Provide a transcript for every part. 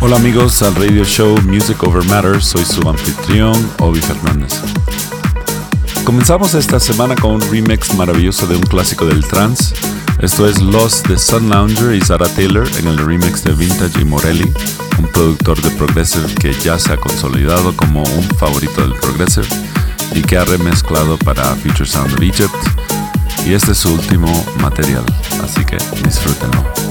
Hola amigos al radio show Music Over Matter, soy su anfitrión Obi Fernández. Comenzamos esta semana con un remix maravilloso de un clásico del trance. Esto es Lost de Sun Lounger y Sarah Taylor en el remix de Vintage Morelli, un productor de Progressive que ya se ha consolidado como un favorito del Progressive y que ha remezclado para Future Sound of Egypt. Y este es su último material, así que disfrútenlo.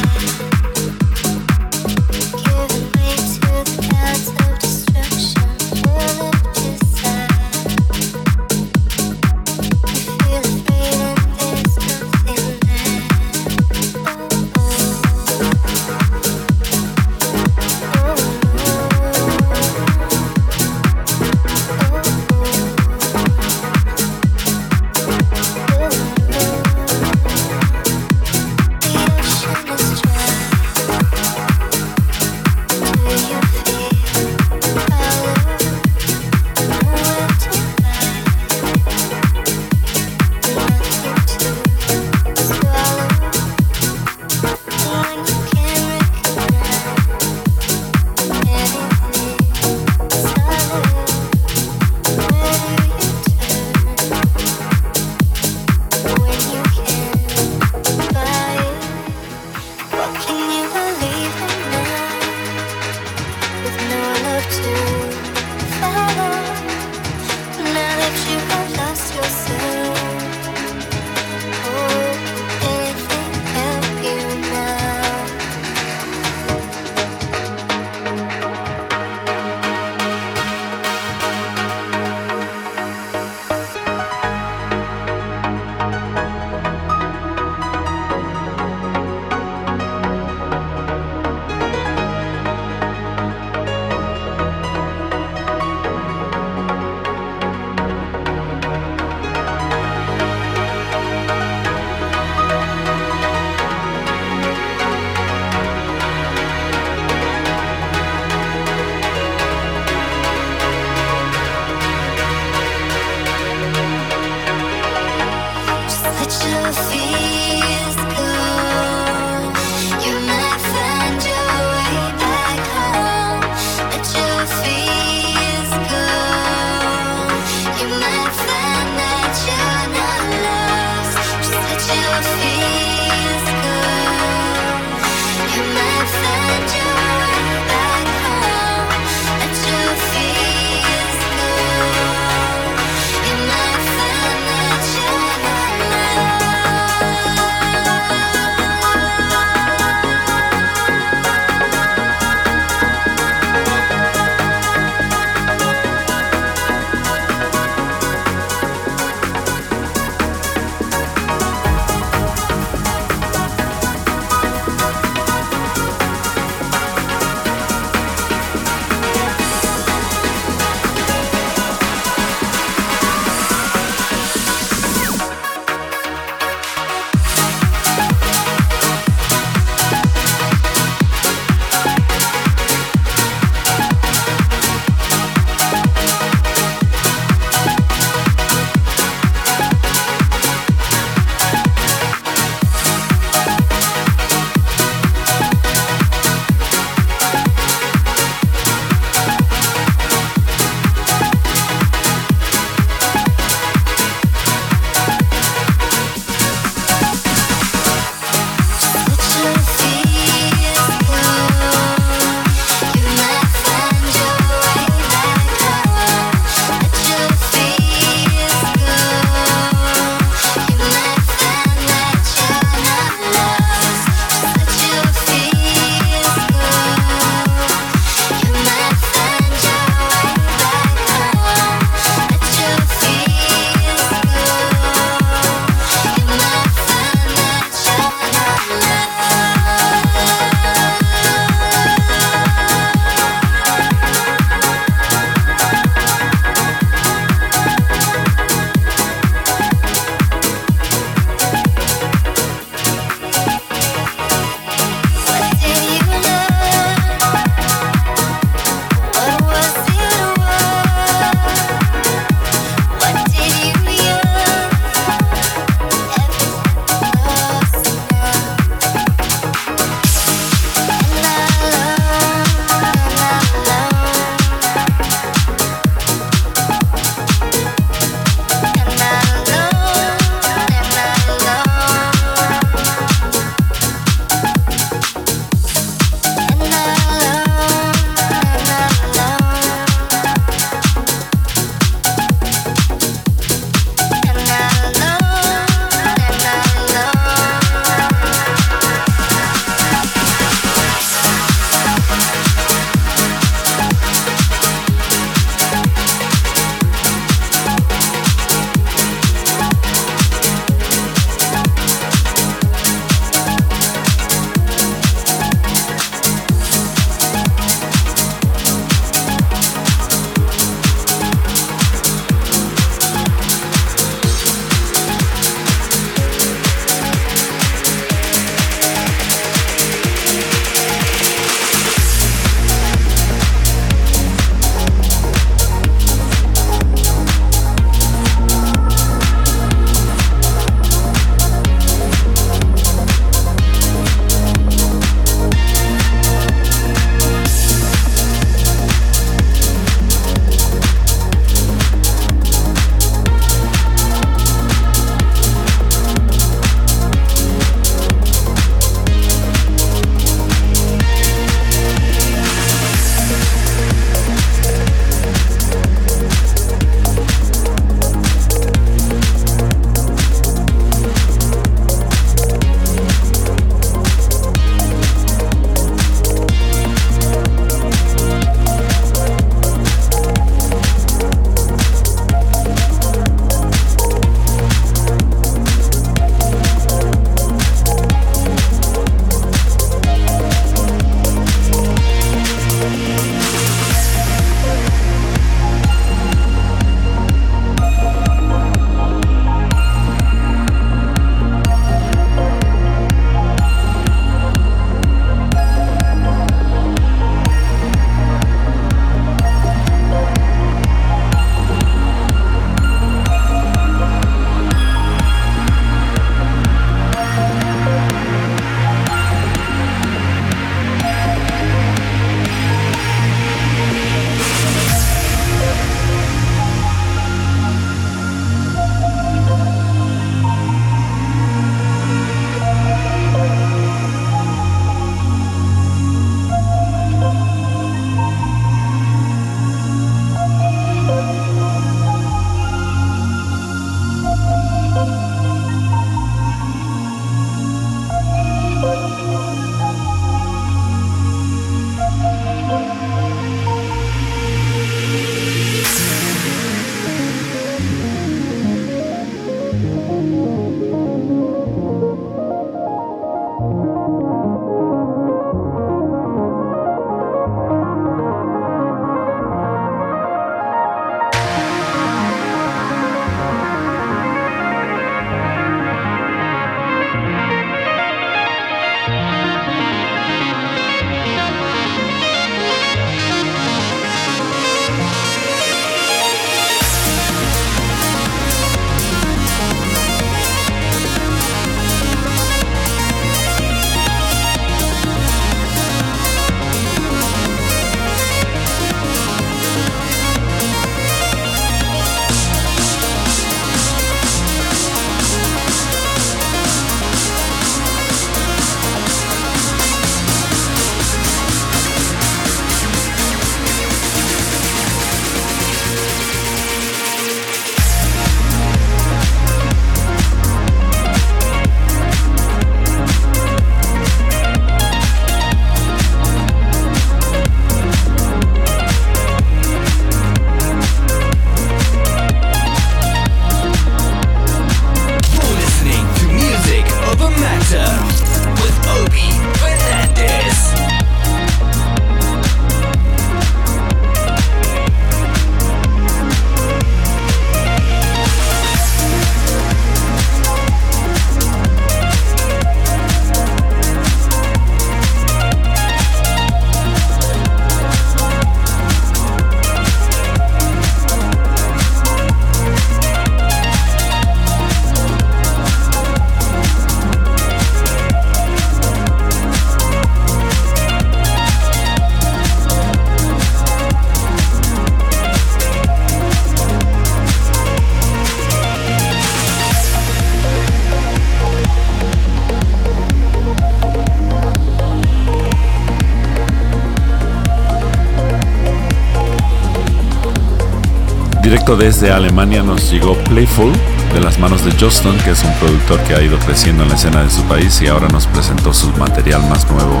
Desde Alemania nos llegó Playful de las manos de Justin, que es un productor que ha ido creciendo en la escena de su país y ahora nos presentó su material más nuevo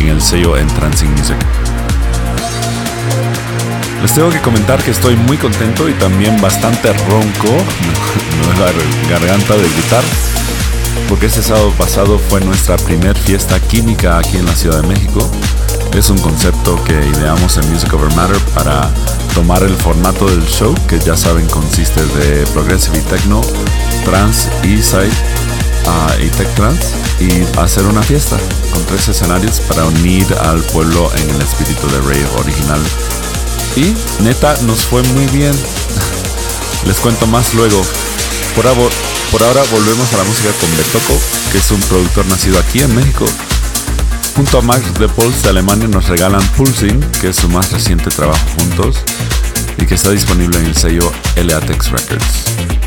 en el sello Entrancing Music. Les tengo que comentar que estoy muy contento y también bastante ronco, no es la garganta de gritar, porque este sábado pasado fue nuestra primer fiesta química aquí en la Ciudad de México. Es un concepto que ideamos en Music Over Matter para tomar el formato del show, que ya saben consiste de progressive y techno, trance, e-side uh, y tech trance, y hacer una fiesta con tres escenarios para unir al pueblo en el espíritu de rave original. Y neta, nos fue muy bien. Les cuento más luego. Por, por ahora volvemos a la música con Betoco, que es un productor nacido aquí en México Junto a Max de Pulse de Alemania nos regalan Pulsing, que es su más reciente trabajo juntos y que está disponible en el sello Eleatex Records.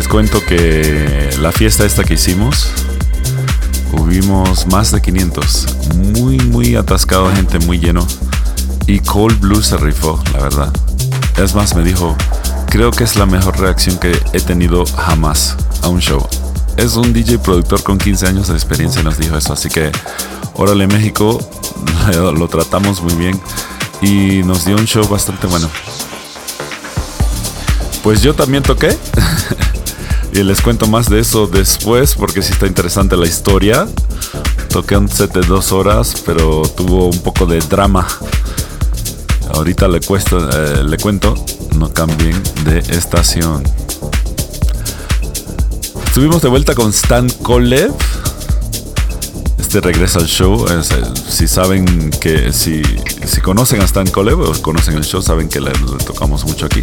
Les cuento que la fiesta esta que hicimos, hubimos más de 500. Muy, muy atascado, gente muy lleno. Y Cold Blue se rifó, la verdad. Es más, me dijo, creo que es la mejor reacción que he tenido jamás a un show. Es un DJ productor con 15 años de experiencia nos dijo eso. Así que, órale México, lo tratamos muy bien y nos dio un show bastante bueno. Pues yo también toqué. Y les cuento más de eso después porque sí está interesante la historia. Toqué un set de dos horas, pero tuvo un poco de drama. Ahorita le, eh, le cuento, no cambien de estación. Estuvimos de vuelta con Stan Kolev. Este regresa al show. Eh, si saben que, si, si conocen a Stan Kolev o conocen el show, saben que le tocamos mucho aquí.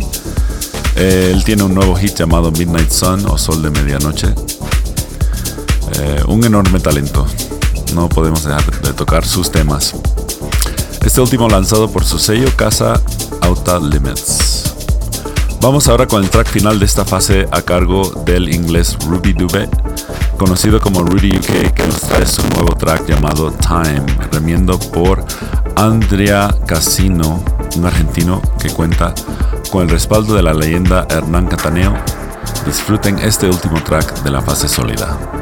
Eh, él tiene un nuevo hit llamado Midnight Sun o Sol de Medianoche. Eh, un enorme talento. No podemos dejar de tocar sus temas. Este último lanzado por su sello Casa Outer Limits. Vamos ahora con el track final de esta fase a cargo del inglés Ruby Dube, conocido como Rudy UK, que nos trae su nuevo track llamado Time, remiendo por Andrea Casino, un argentino que cuenta con el respaldo de la leyenda Hernán Cataneo, disfruten este último track de la fase sólida.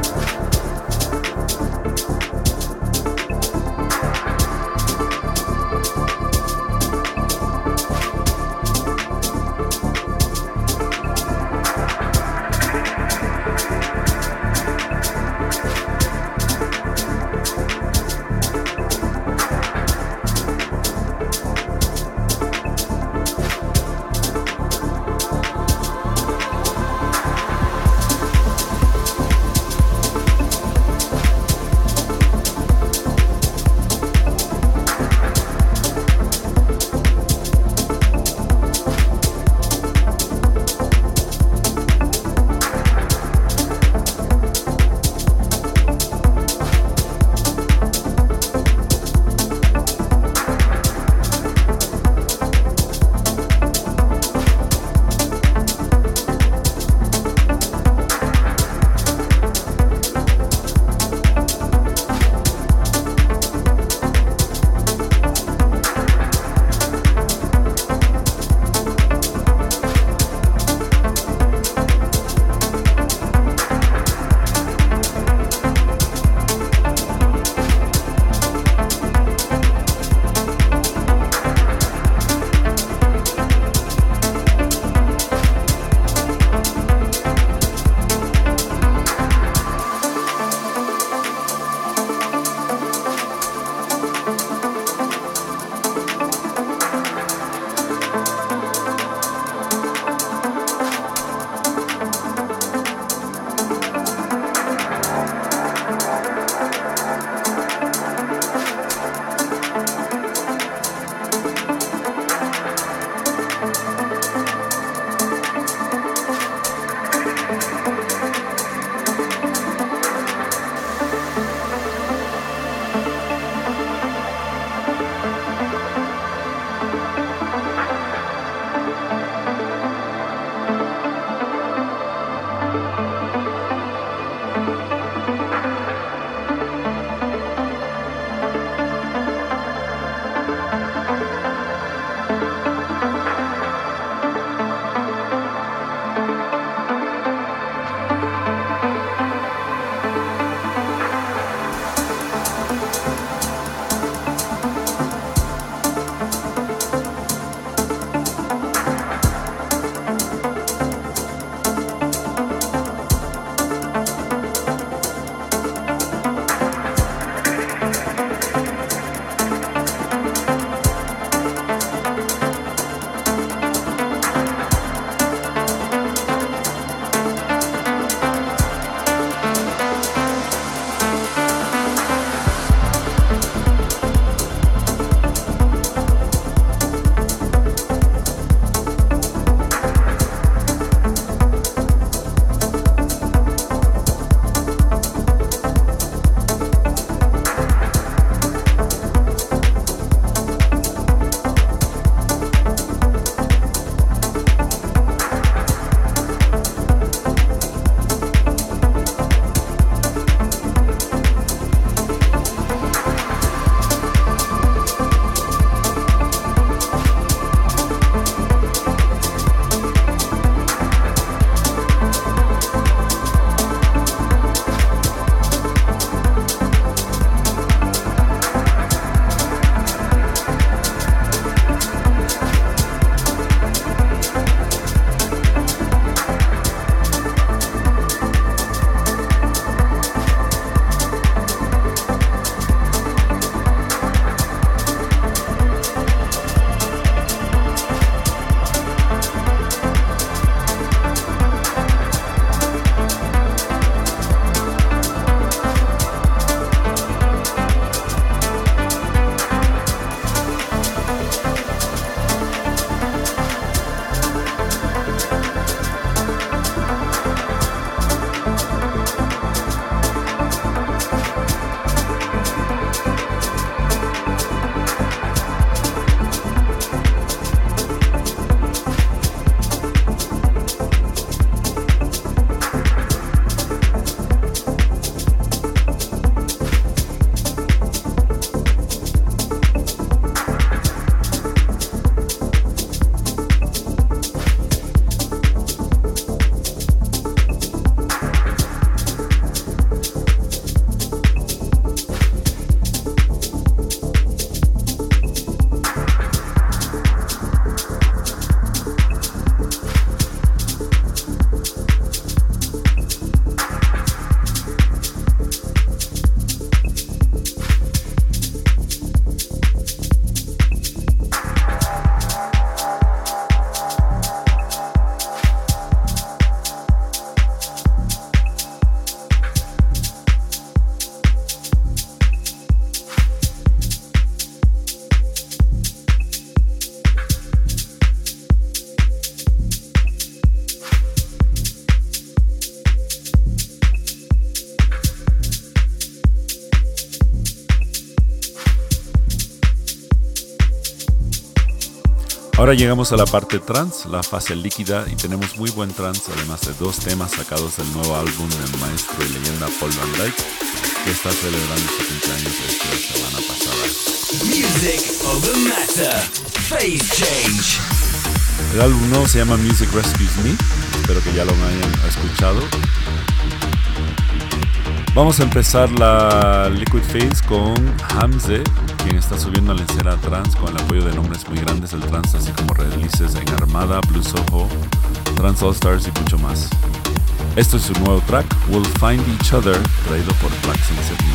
Ahora llegamos a la parte trans, la fase líquida, y tenemos muy buen trans, además de dos temas sacados del nuevo álbum del maestro y leyenda Paul Van Dyke, que está celebrando su cumpleaños esta semana pasada. Music over matter. Phase change. El álbum nuevo se llama Music Rescues Me, espero que ya lo hayan escuchado. Vamos a empezar la Liquid Phase con Hamze, quien está subiendo a la escena trans con el apoyo de nombres muy grandes del trans, así como releases en Armada, Blue Soho, Trans All Stars y mucho más. Esto es su nuevo track, We'll Find Each Other, traído por Black Sunset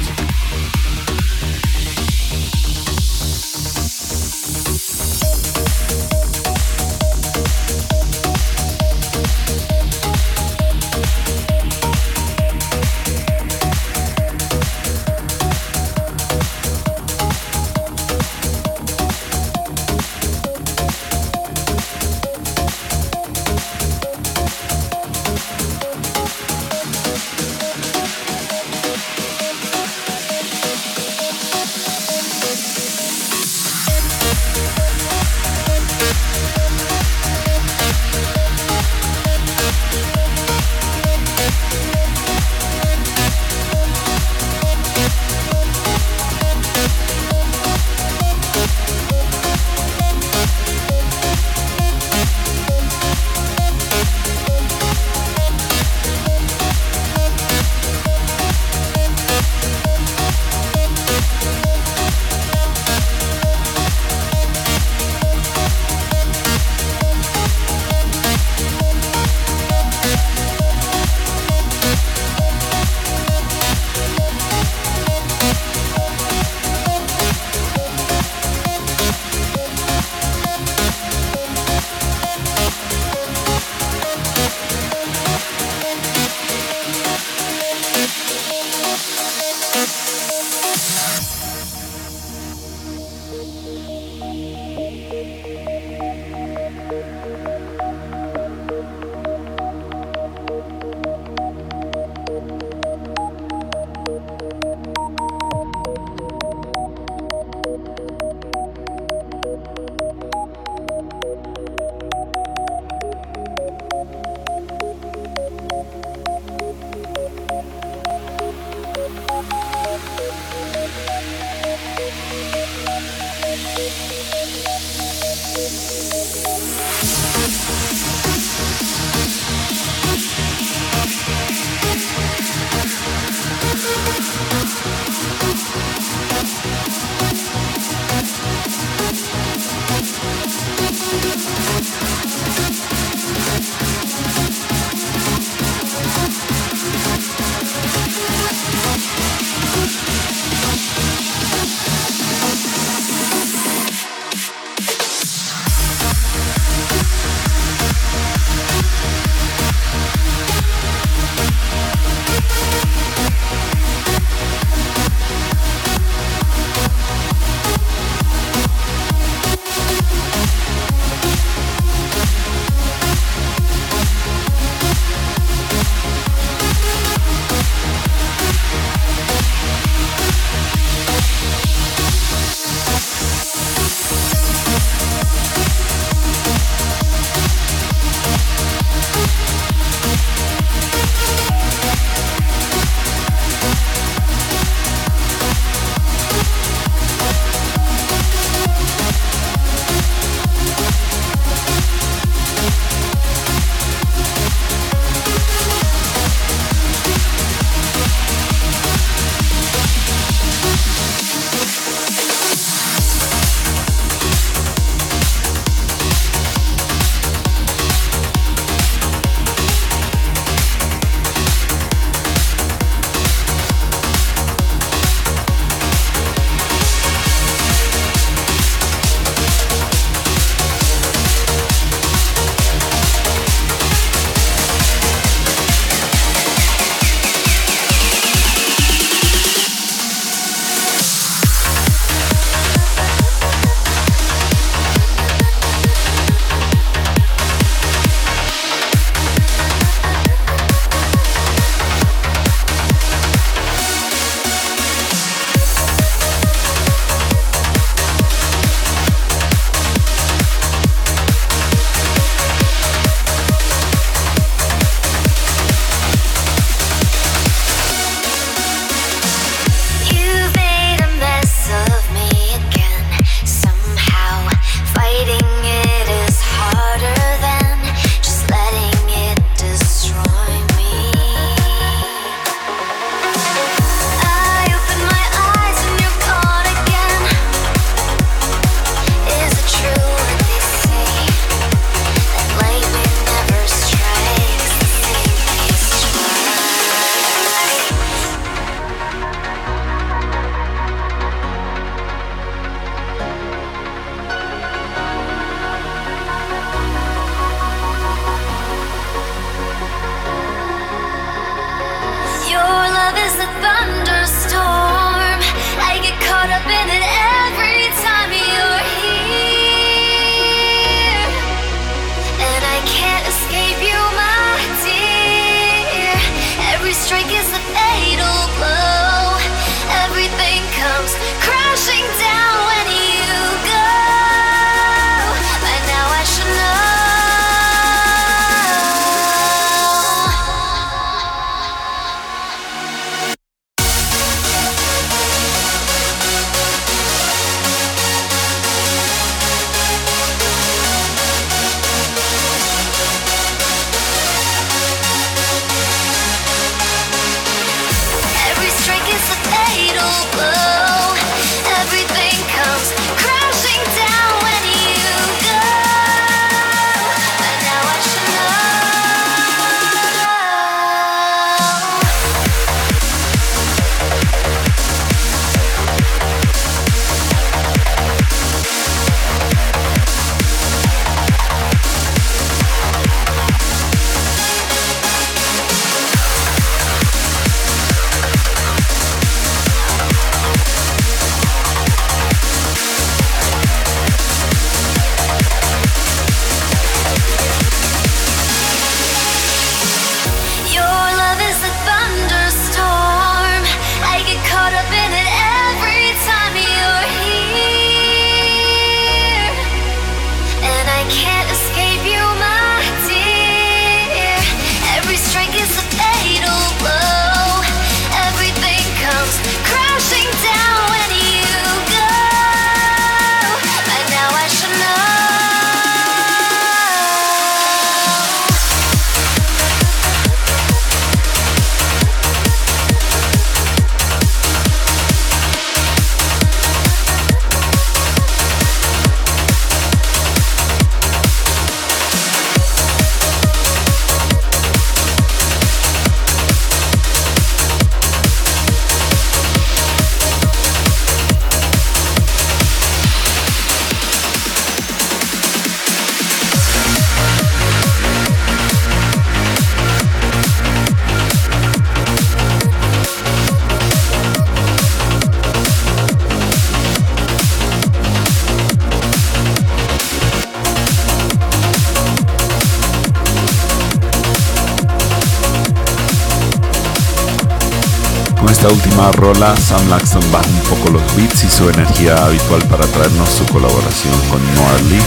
Última rola, Sam Laxton baja un poco los beats y su energía habitual para traernos su colaboración con Noir Lee.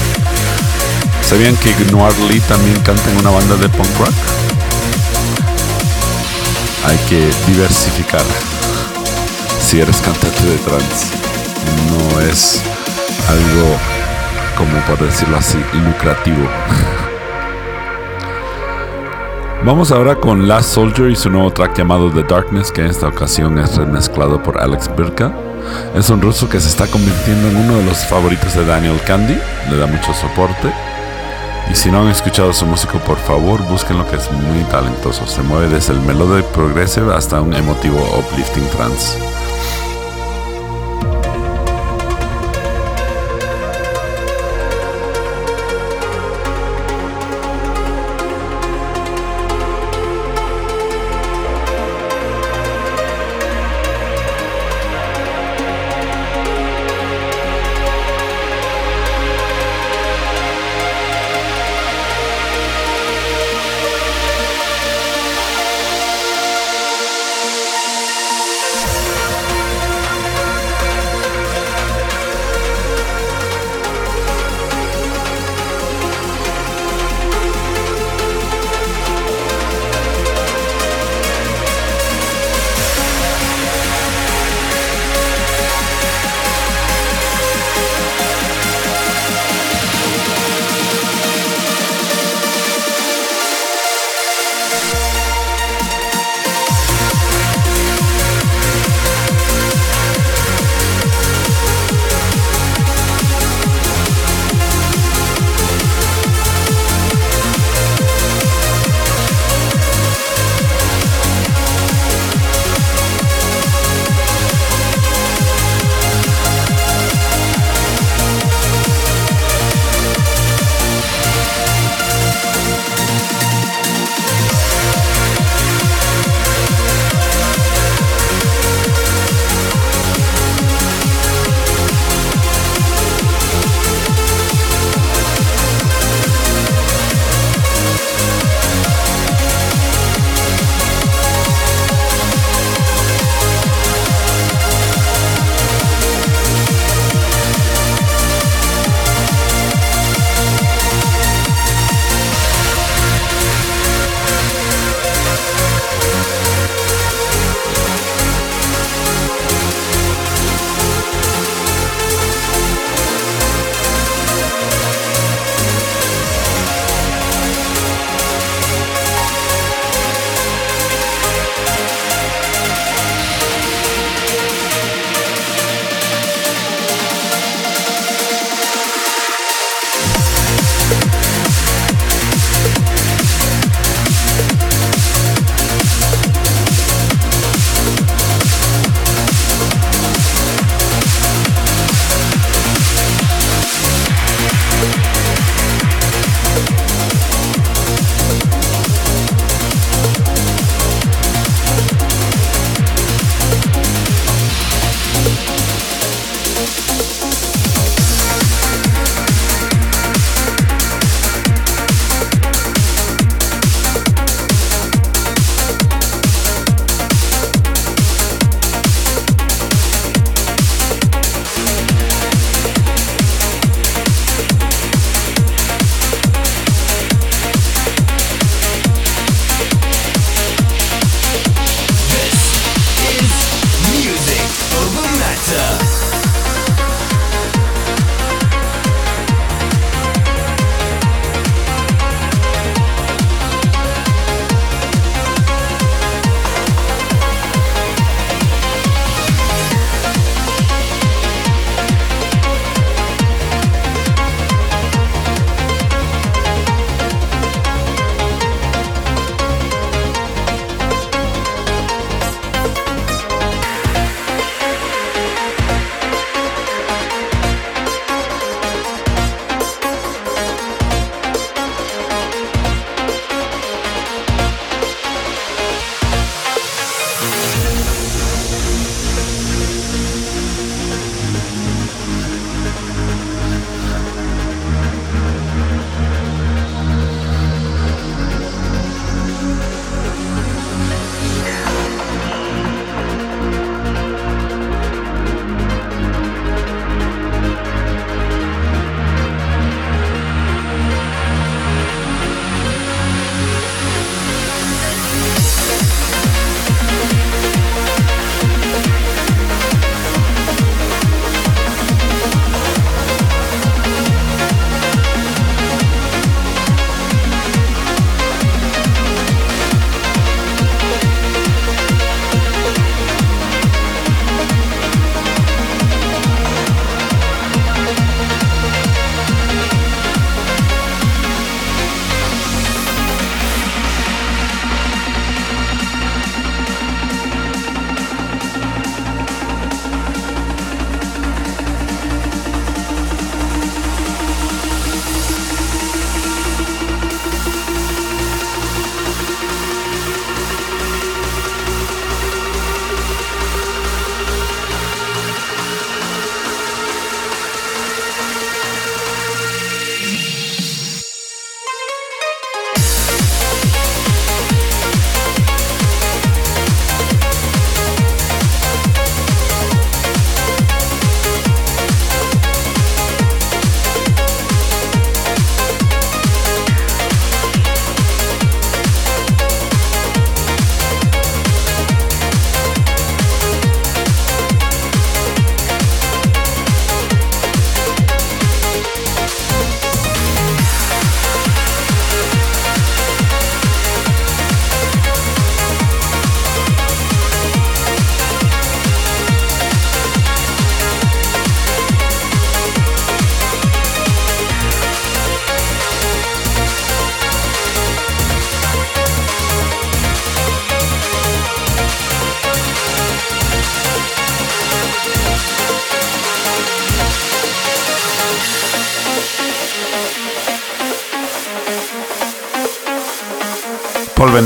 ¿Sabían que Noir Lee también canta en una banda de punk rock? Hay que diversificar. Si eres cantante de trance, no es algo, como por decirlo así, lucrativo. Vamos ahora con Last Soldier y su nuevo track llamado The Darkness, que en esta ocasión es remezclado por Alex Birka. Es un ruso que se está convirtiendo en uno de los favoritos de Daniel Candy, le da mucho soporte. Y si no han escuchado su música, por favor, busquen lo que es muy talentoso. Se mueve desde el melodic progressive hasta un emotivo uplifting trance.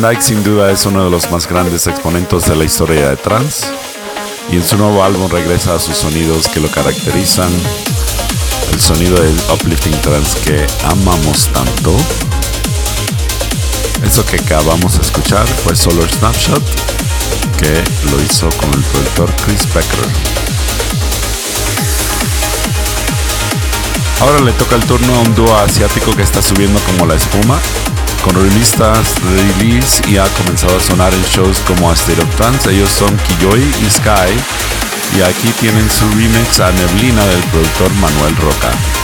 Van sin duda es uno de los más grandes exponentes de la historia de trance y en su nuevo álbum regresa a sus sonidos que lo caracterizan, el sonido del uplifting trance que amamos tanto. Eso que acabamos de escuchar fue Solar Snapshot, que lo hizo con el productor Chris Becker. Ahora le toca el turno a un dúo asiático que está subiendo como la espuma con revistas release y ha comenzado a sonar en shows como a State of Trance. Ellos son Kiyoy y Sky y aquí tienen su remix a Neblina del productor Manuel Roca.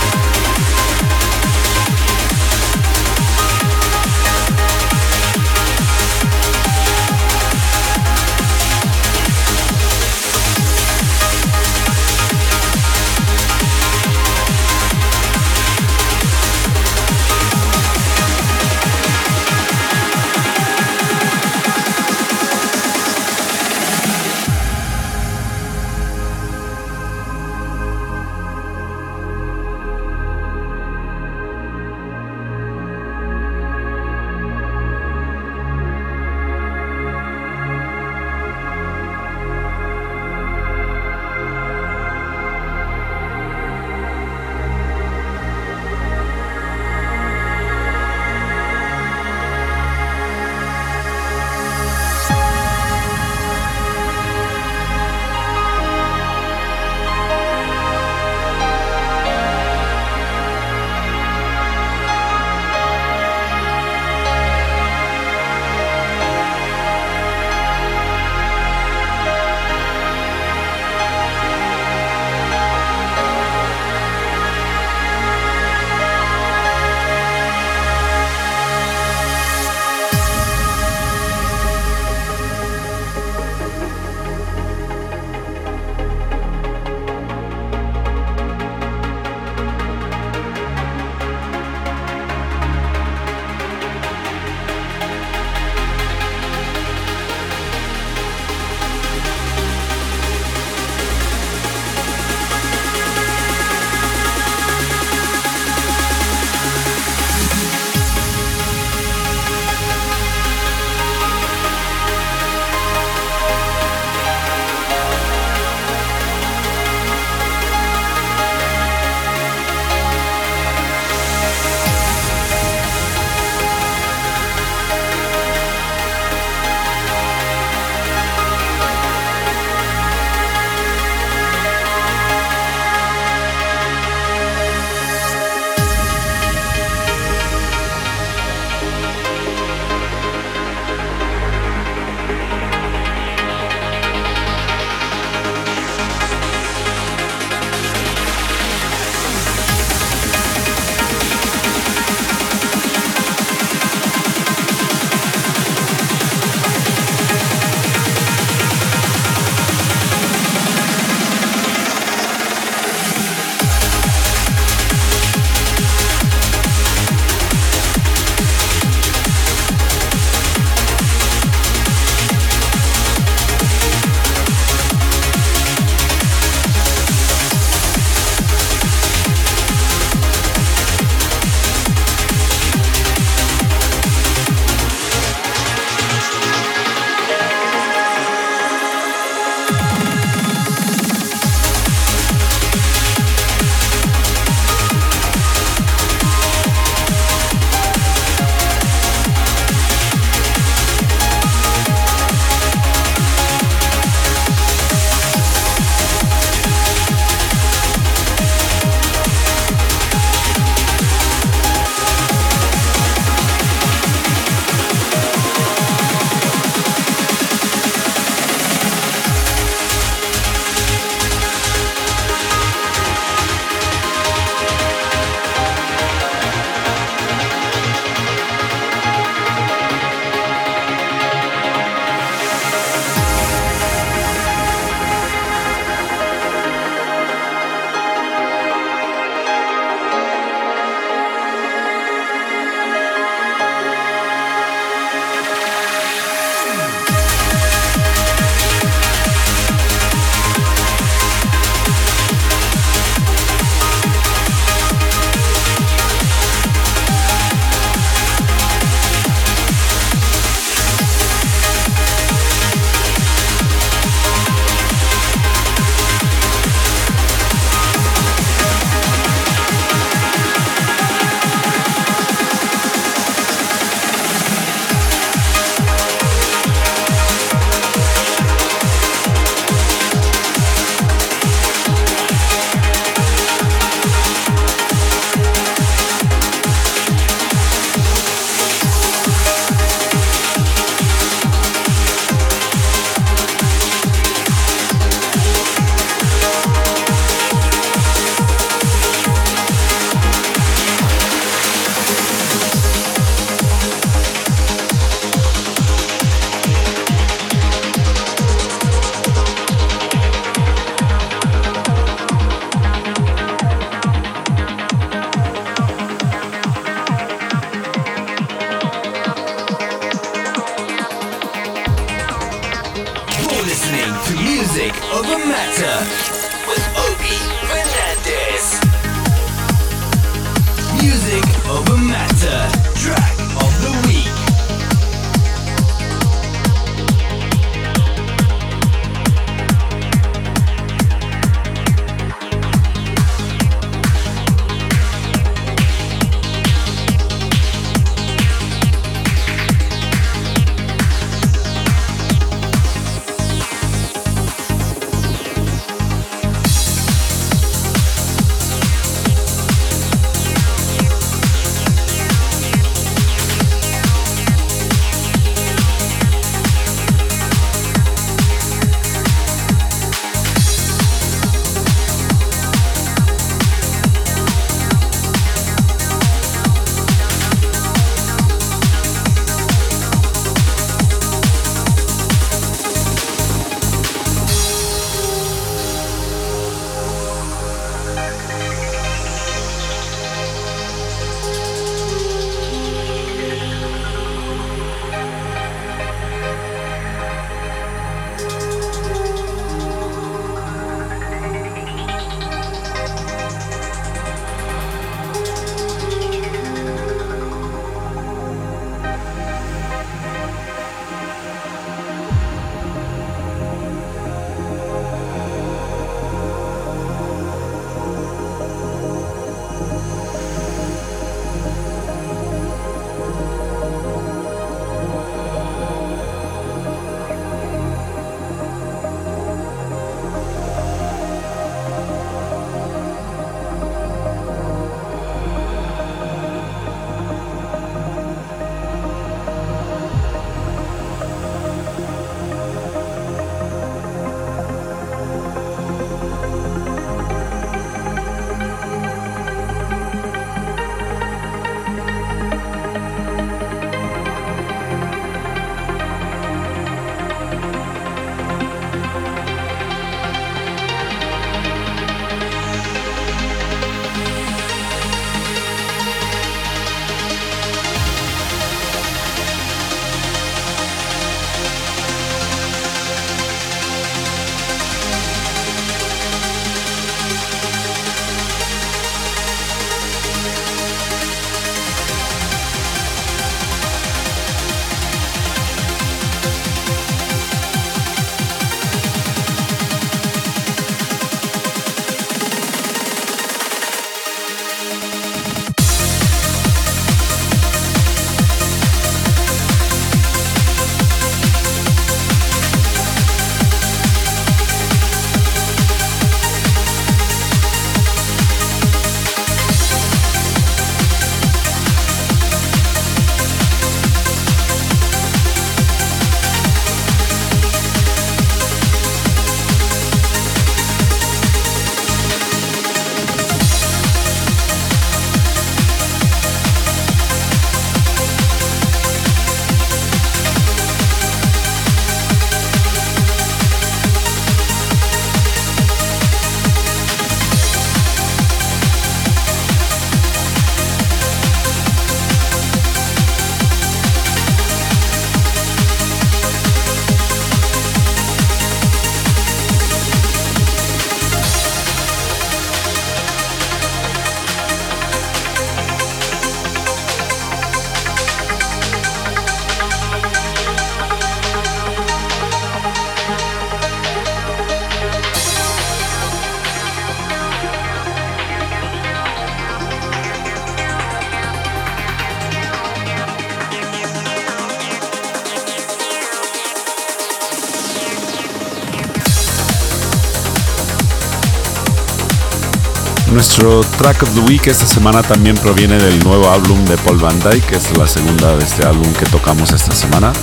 Nuestro track of the week esta semana también proviene del nuevo álbum de Paul Van Dyke, que es la segunda de este álbum que tocamos esta semana.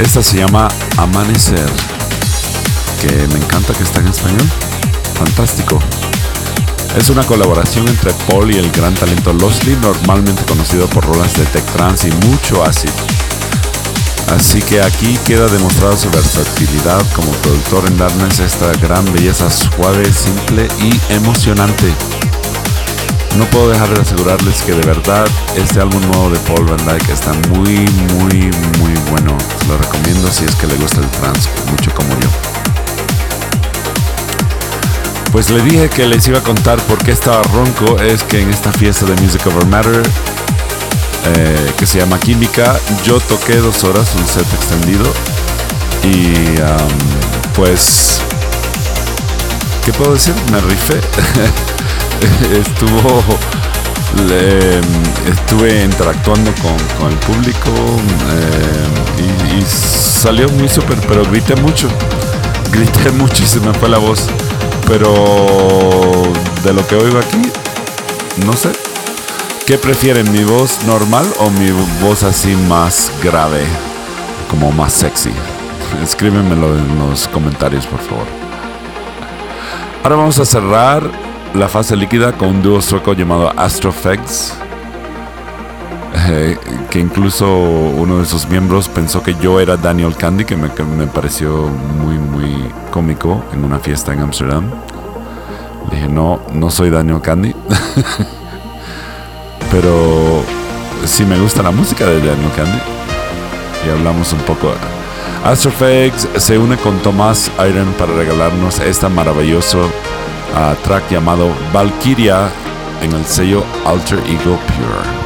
Esta se llama Amanecer, que me encanta que está en español. Fantástico. Es una colaboración entre Paul y el gran talento Losly, normalmente conocido por rolas de tech trance y mucho acid. Así que aquí queda demostrada su versatilidad como productor en darnos esta gran belleza suave, simple y emocionante. No puedo dejar de asegurarles que de verdad este álbum nuevo de Paul Van Dyke está muy, muy, muy bueno. Lo recomiendo si es que le gusta el trance mucho como yo. Pues le dije que les iba a contar por qué estaba ronco. Es que en esta fiesta de Music Over Matter, eh, que se llama Química, yo toqué dos horas, un set extendido. Y pues, ¿qué puedo decir? Me rifé. Estuvo estuve interactuando con, el público eh, y, salió muy súper, pero grité mucho, grité mucho y se me fue la voz. Pero de lo que oigo aquí, no sé. ¿Qué prefieren, mi voz normal o mi voz así más grave, como más sexy? Escríbemelo en los comentarios, por favor. Ahora vamos a cerrar la fase líquida con un dúo sueco llamado Astrofex, eh, que incluso uno de sus miembros pensó que yo era Daniel Candy, que me, pareció muy, muy cómico en una fiesta en Amsterdam. Le dije, no, no soy Daniel Candy, pero sí me gusta la música de Daniel Candy. Y hablamos un poco. Astrofex se une con Tomás Iron para regalarnos esta maravilloso track llamado Valkyria en el sello Alter Ego Pure.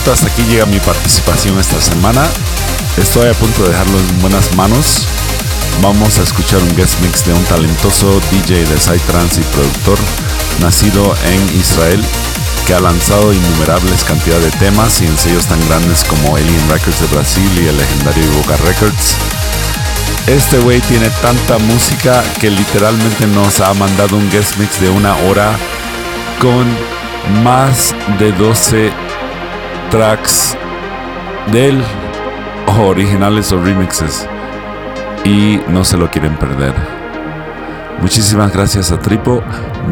Momento hasta aquí llega mi participación esta semana. Estoy a punto de dejarlo en buenas manos. Vamos a escuchar un guest mix de un talentoso DJ de Psytrance y productor nacido en Israel que ha lanzado innumerables cantidades de temas y en sellos tan grandes como Alien Records de Brasil y el legendario Boca Records. Este güey tiene tanta música que literalmente nos ha mandado un guest mix de una hora con más de 12 tracks de él, originales o remixes, y no se lo quieren perder. Muchísimas gracias a Tripo.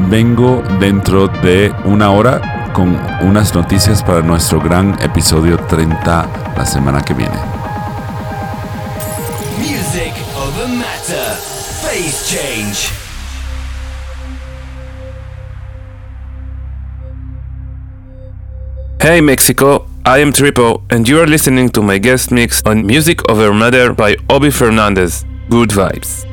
Vengo dentro de una hora con unas noticias para nuestro gran episodio 30 la semana que viene. Music over matter. Phase change. Hey Mexico, I am Tripo, and you are listening to my guest mix on Music Over Matter by Obi Fernandez. Good vibes.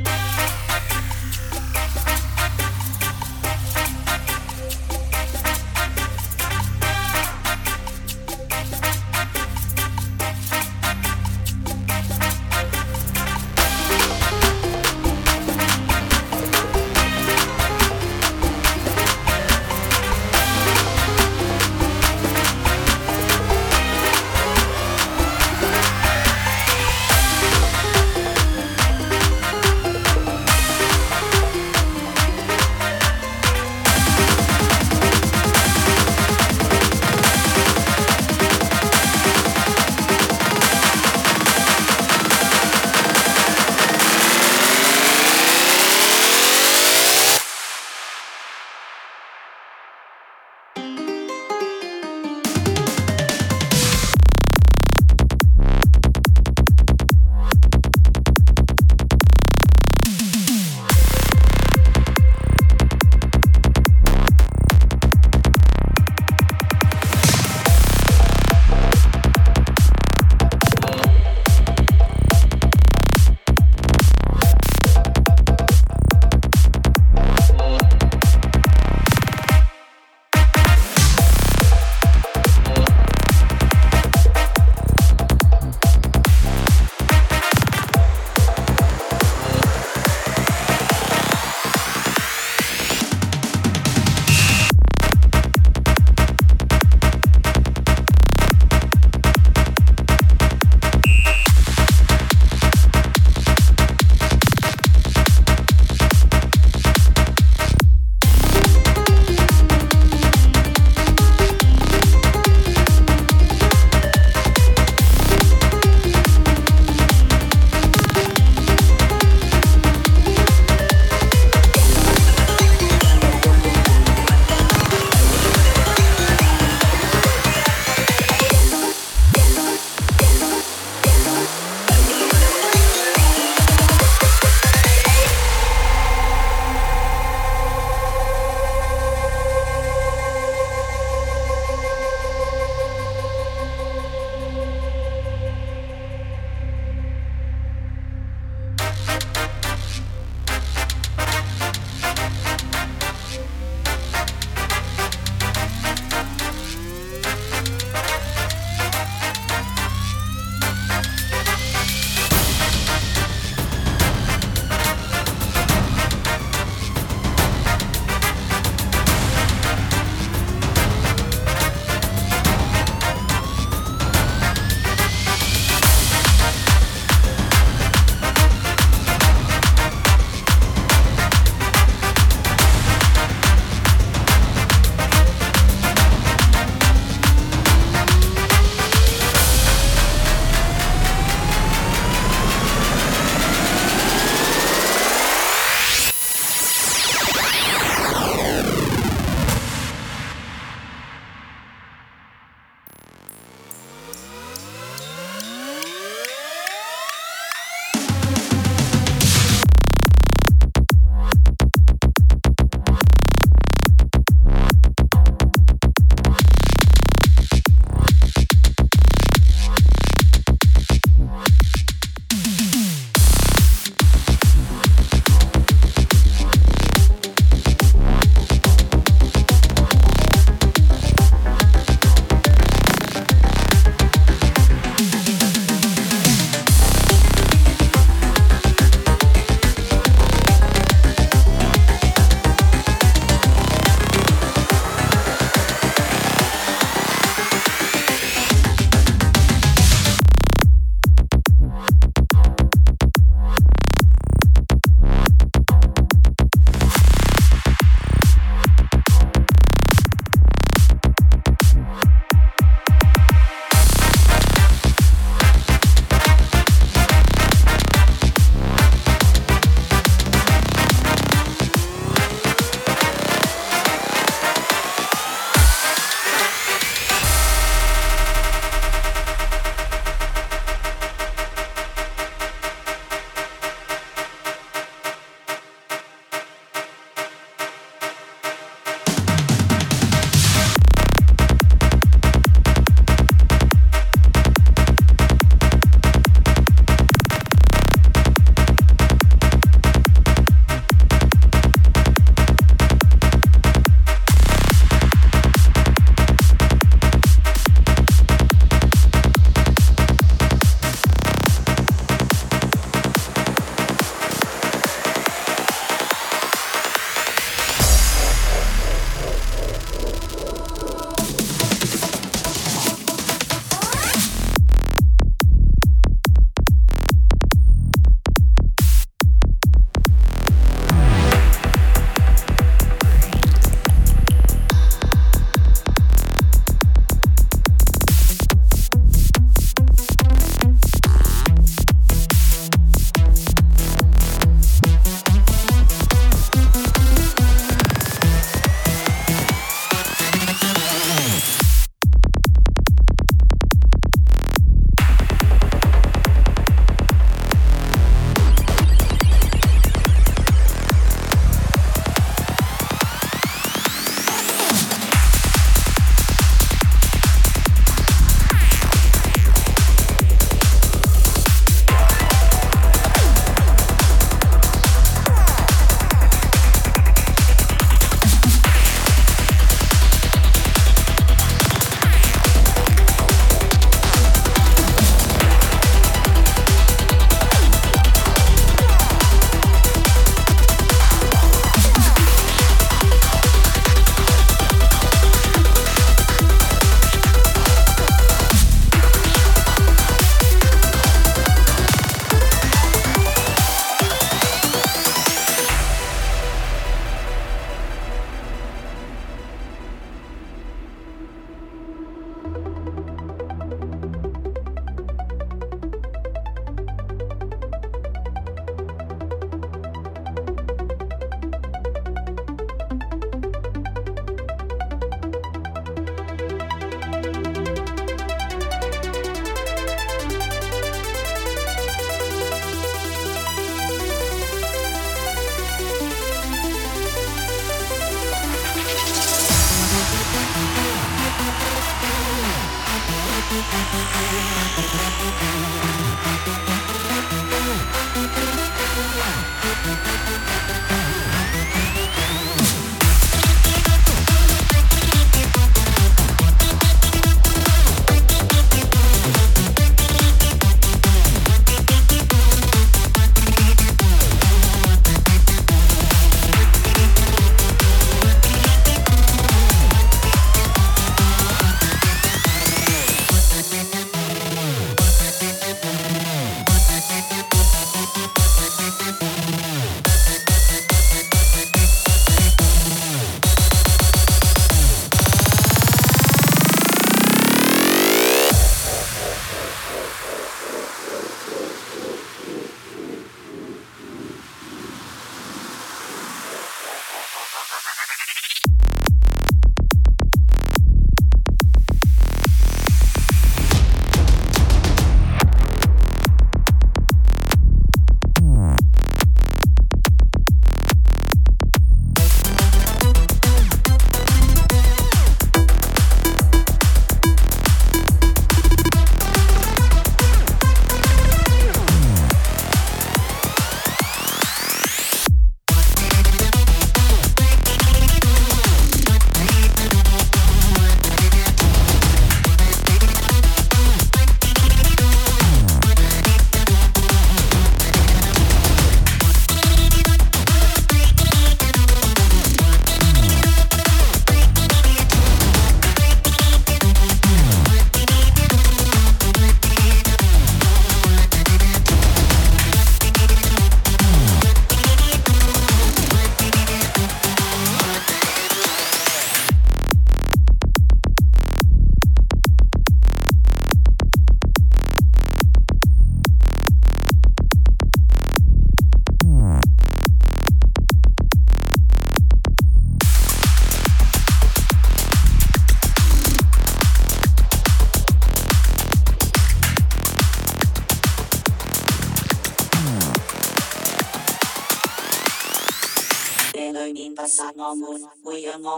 Yeah.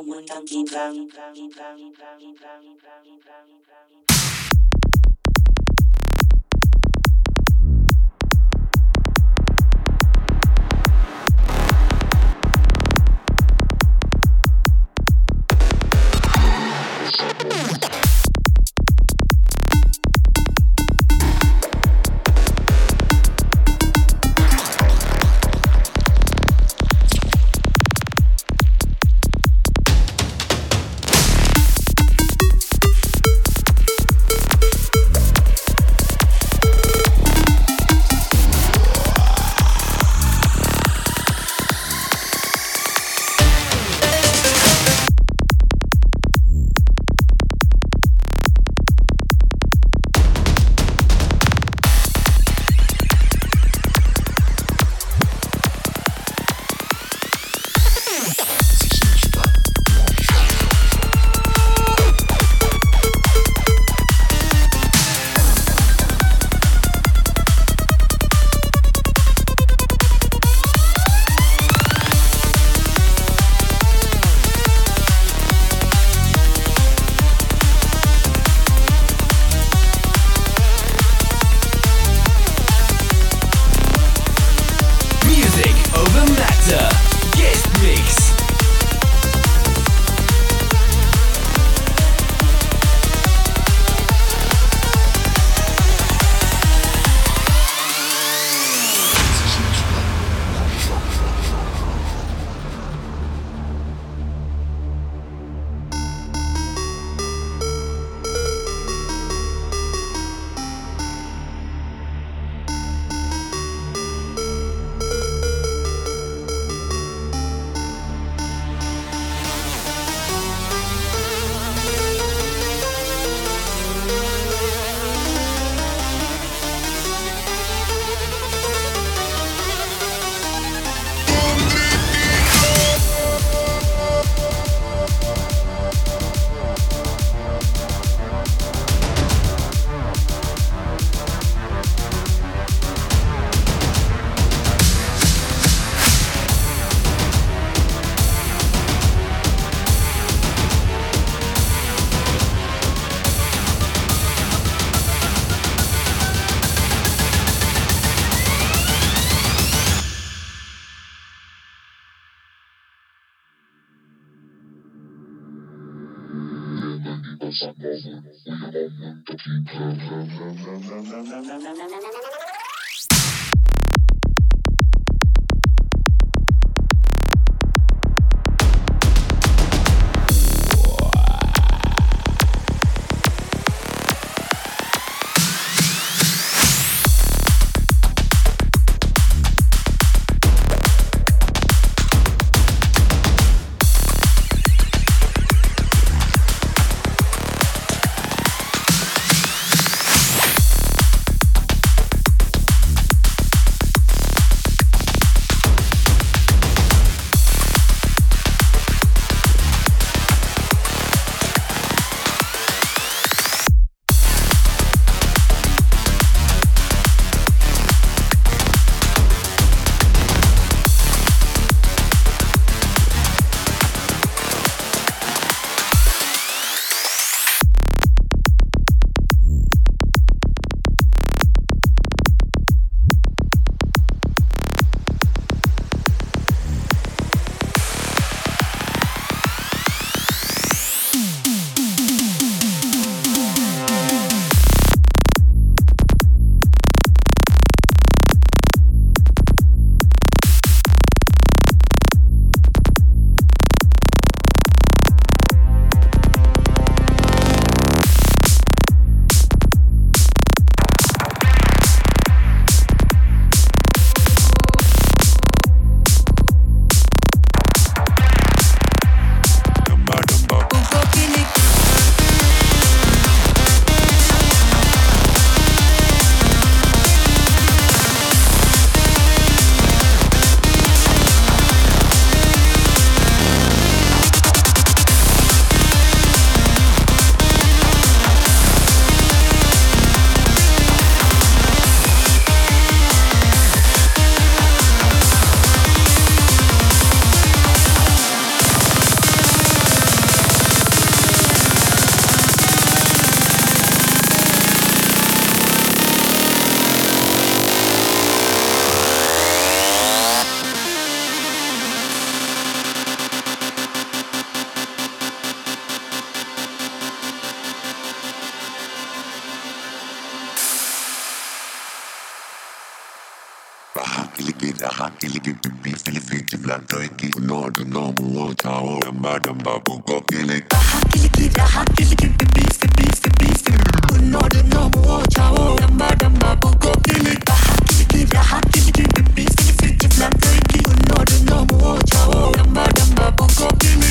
undang undang undang undang Baja ili bibi ili fiti kill it. no no no chao damba damba buko ili Baja ili ki raha ili ki bibi se bi se bi se no no no chao damba damba buko ili Baja ili ki raha ili ki bibi se bi se blato iki no no no chao damba damba buko ili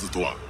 ずとは。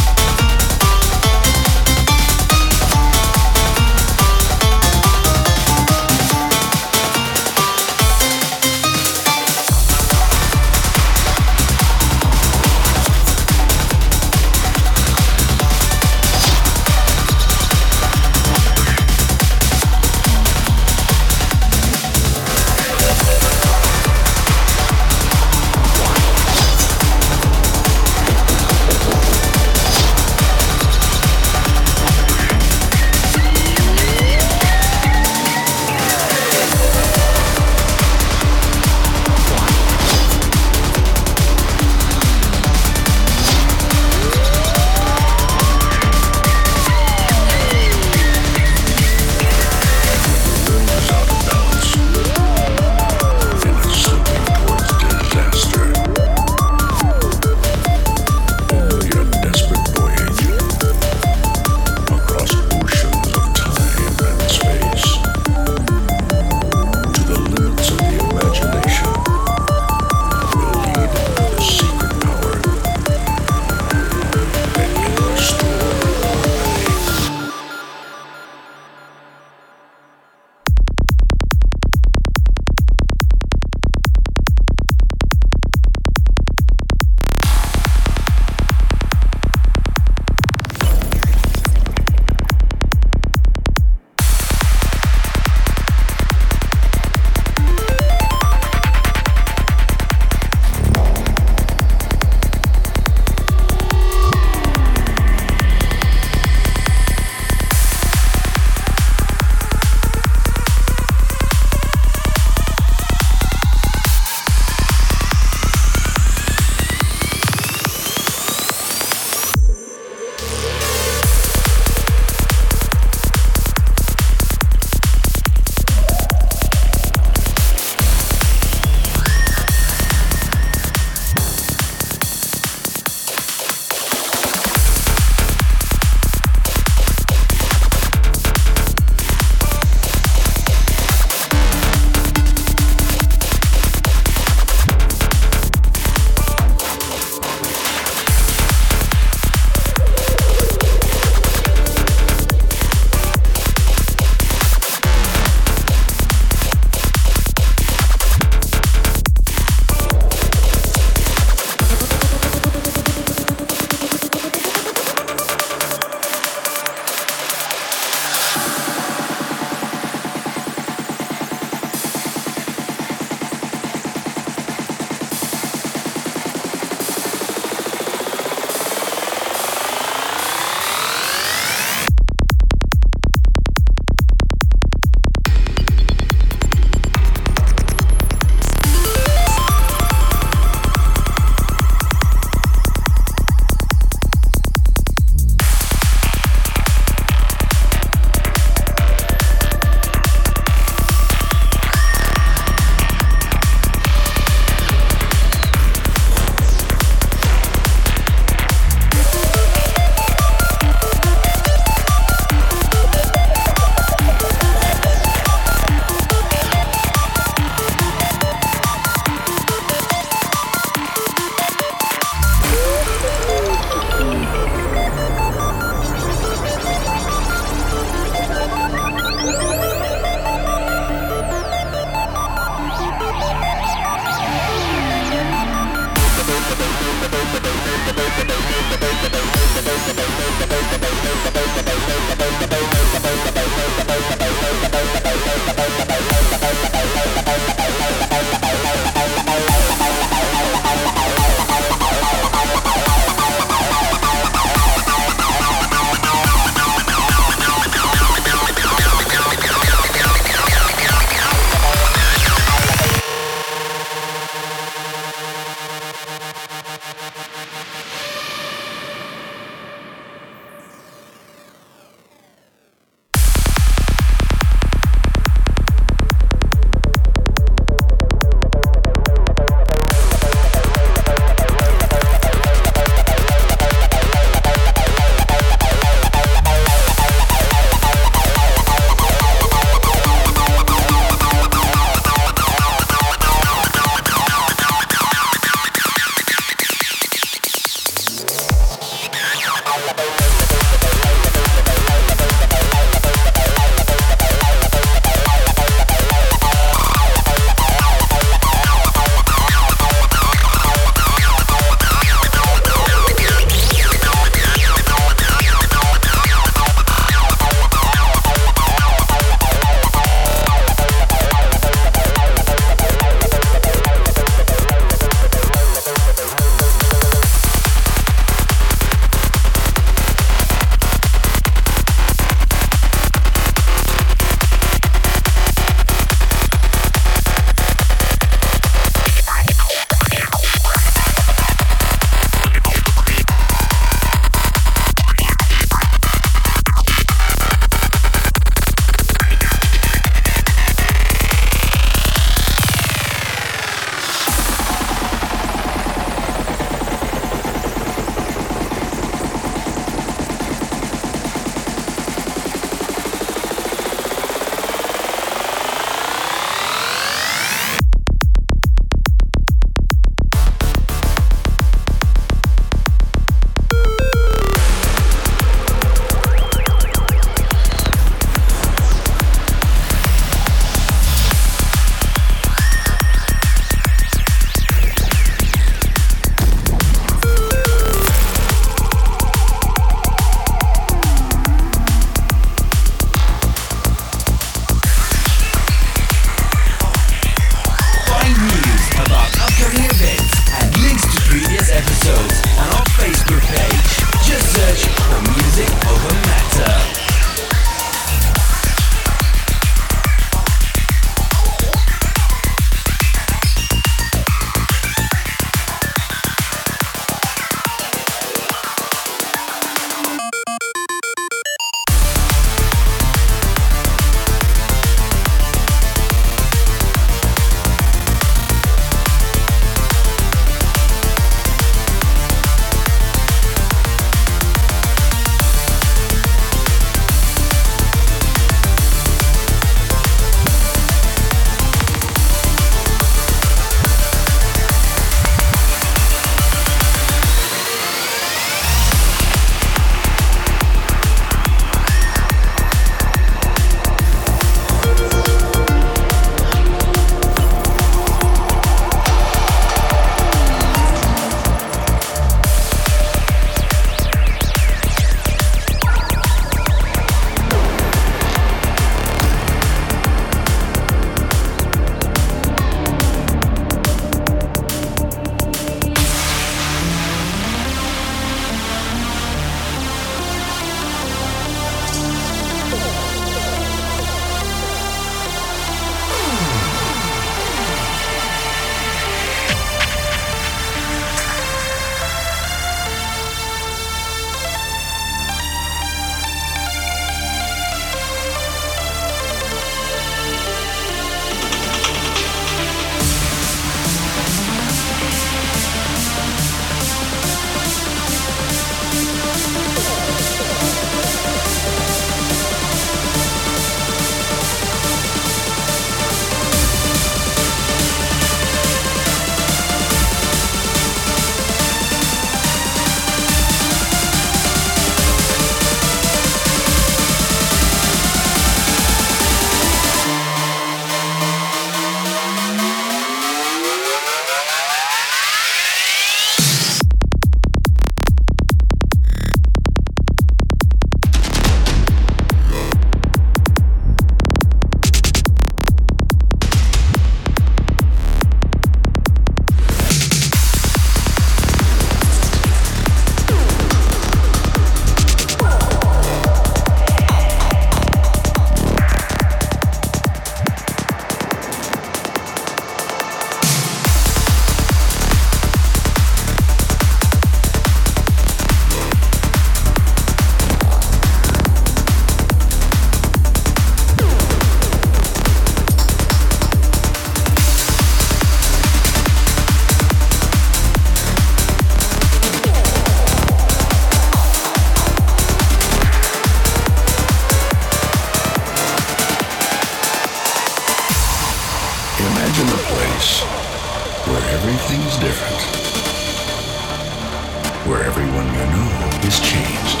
Where everyone you know is changed.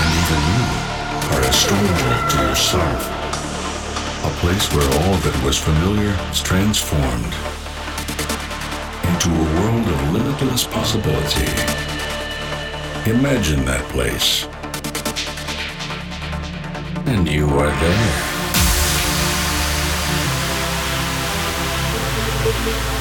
And even you are a stranger to yourself. A place where all that was familiar is transformed into a world of limitless possibility. Imagine that place. And you are there.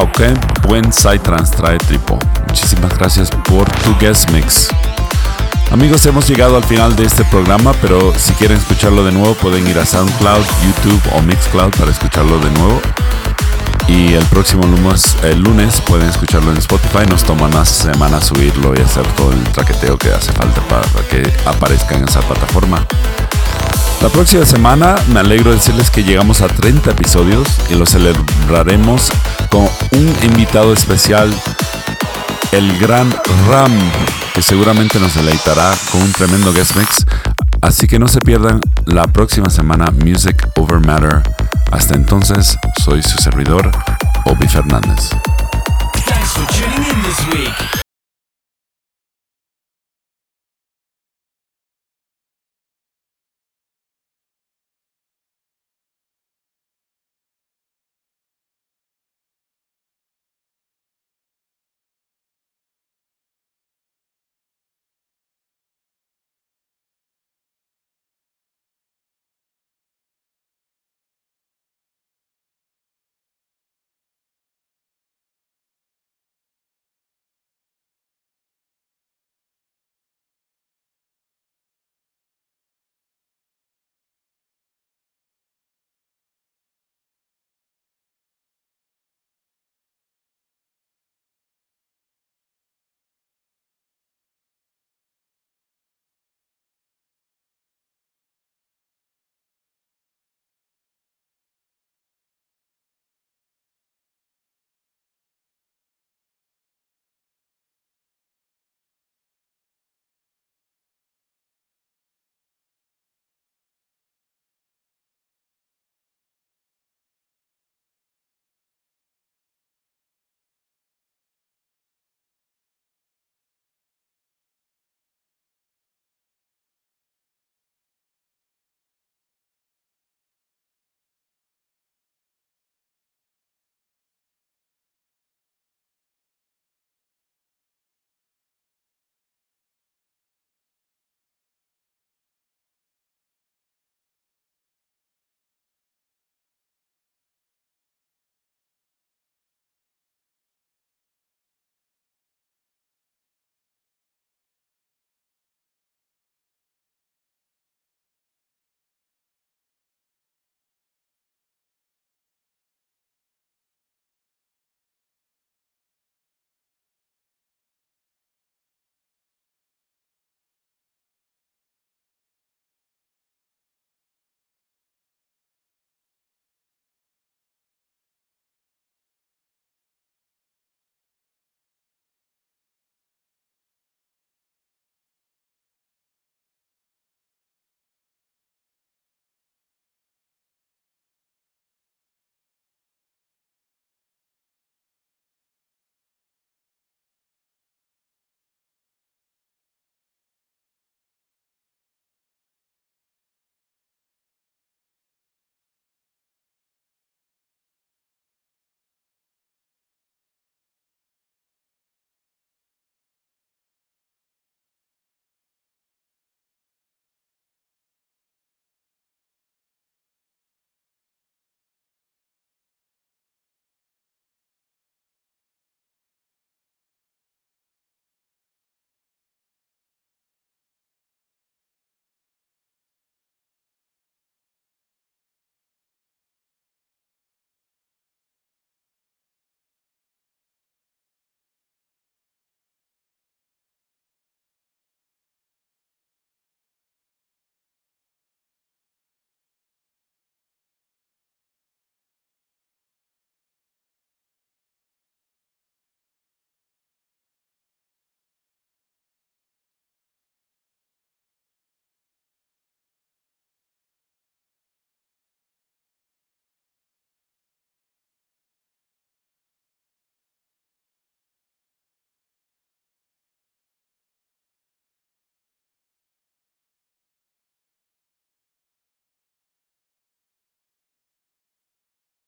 Wow, qué buen Psytrance trae Tripo. Muchísimas gracias por tu guest mix. Amigos, hemos llegado al final de este programa, pero si quieren escucharlo de nuevo pueden ir a SoundCloud, YouTube o Mixcloud para escucharlo de nuevo. Y el próximo lunes, el lunes pueden escucharlo en Spotify. Nos toma una semana subirlo y hacer todo el traqueteo que hace falta para que aparezca en esa plataforma. La próxima semana me alegro de decirles que llegamos a 30 episodios y lo celebraremos con un invitado especial, el gran Ram, que seguramente nos deleitará con un tremendo guest mix. Así que no se pierdan la próxima semana Music Over Matter. Hasta entonces, soy su servidor, Obi Fernández.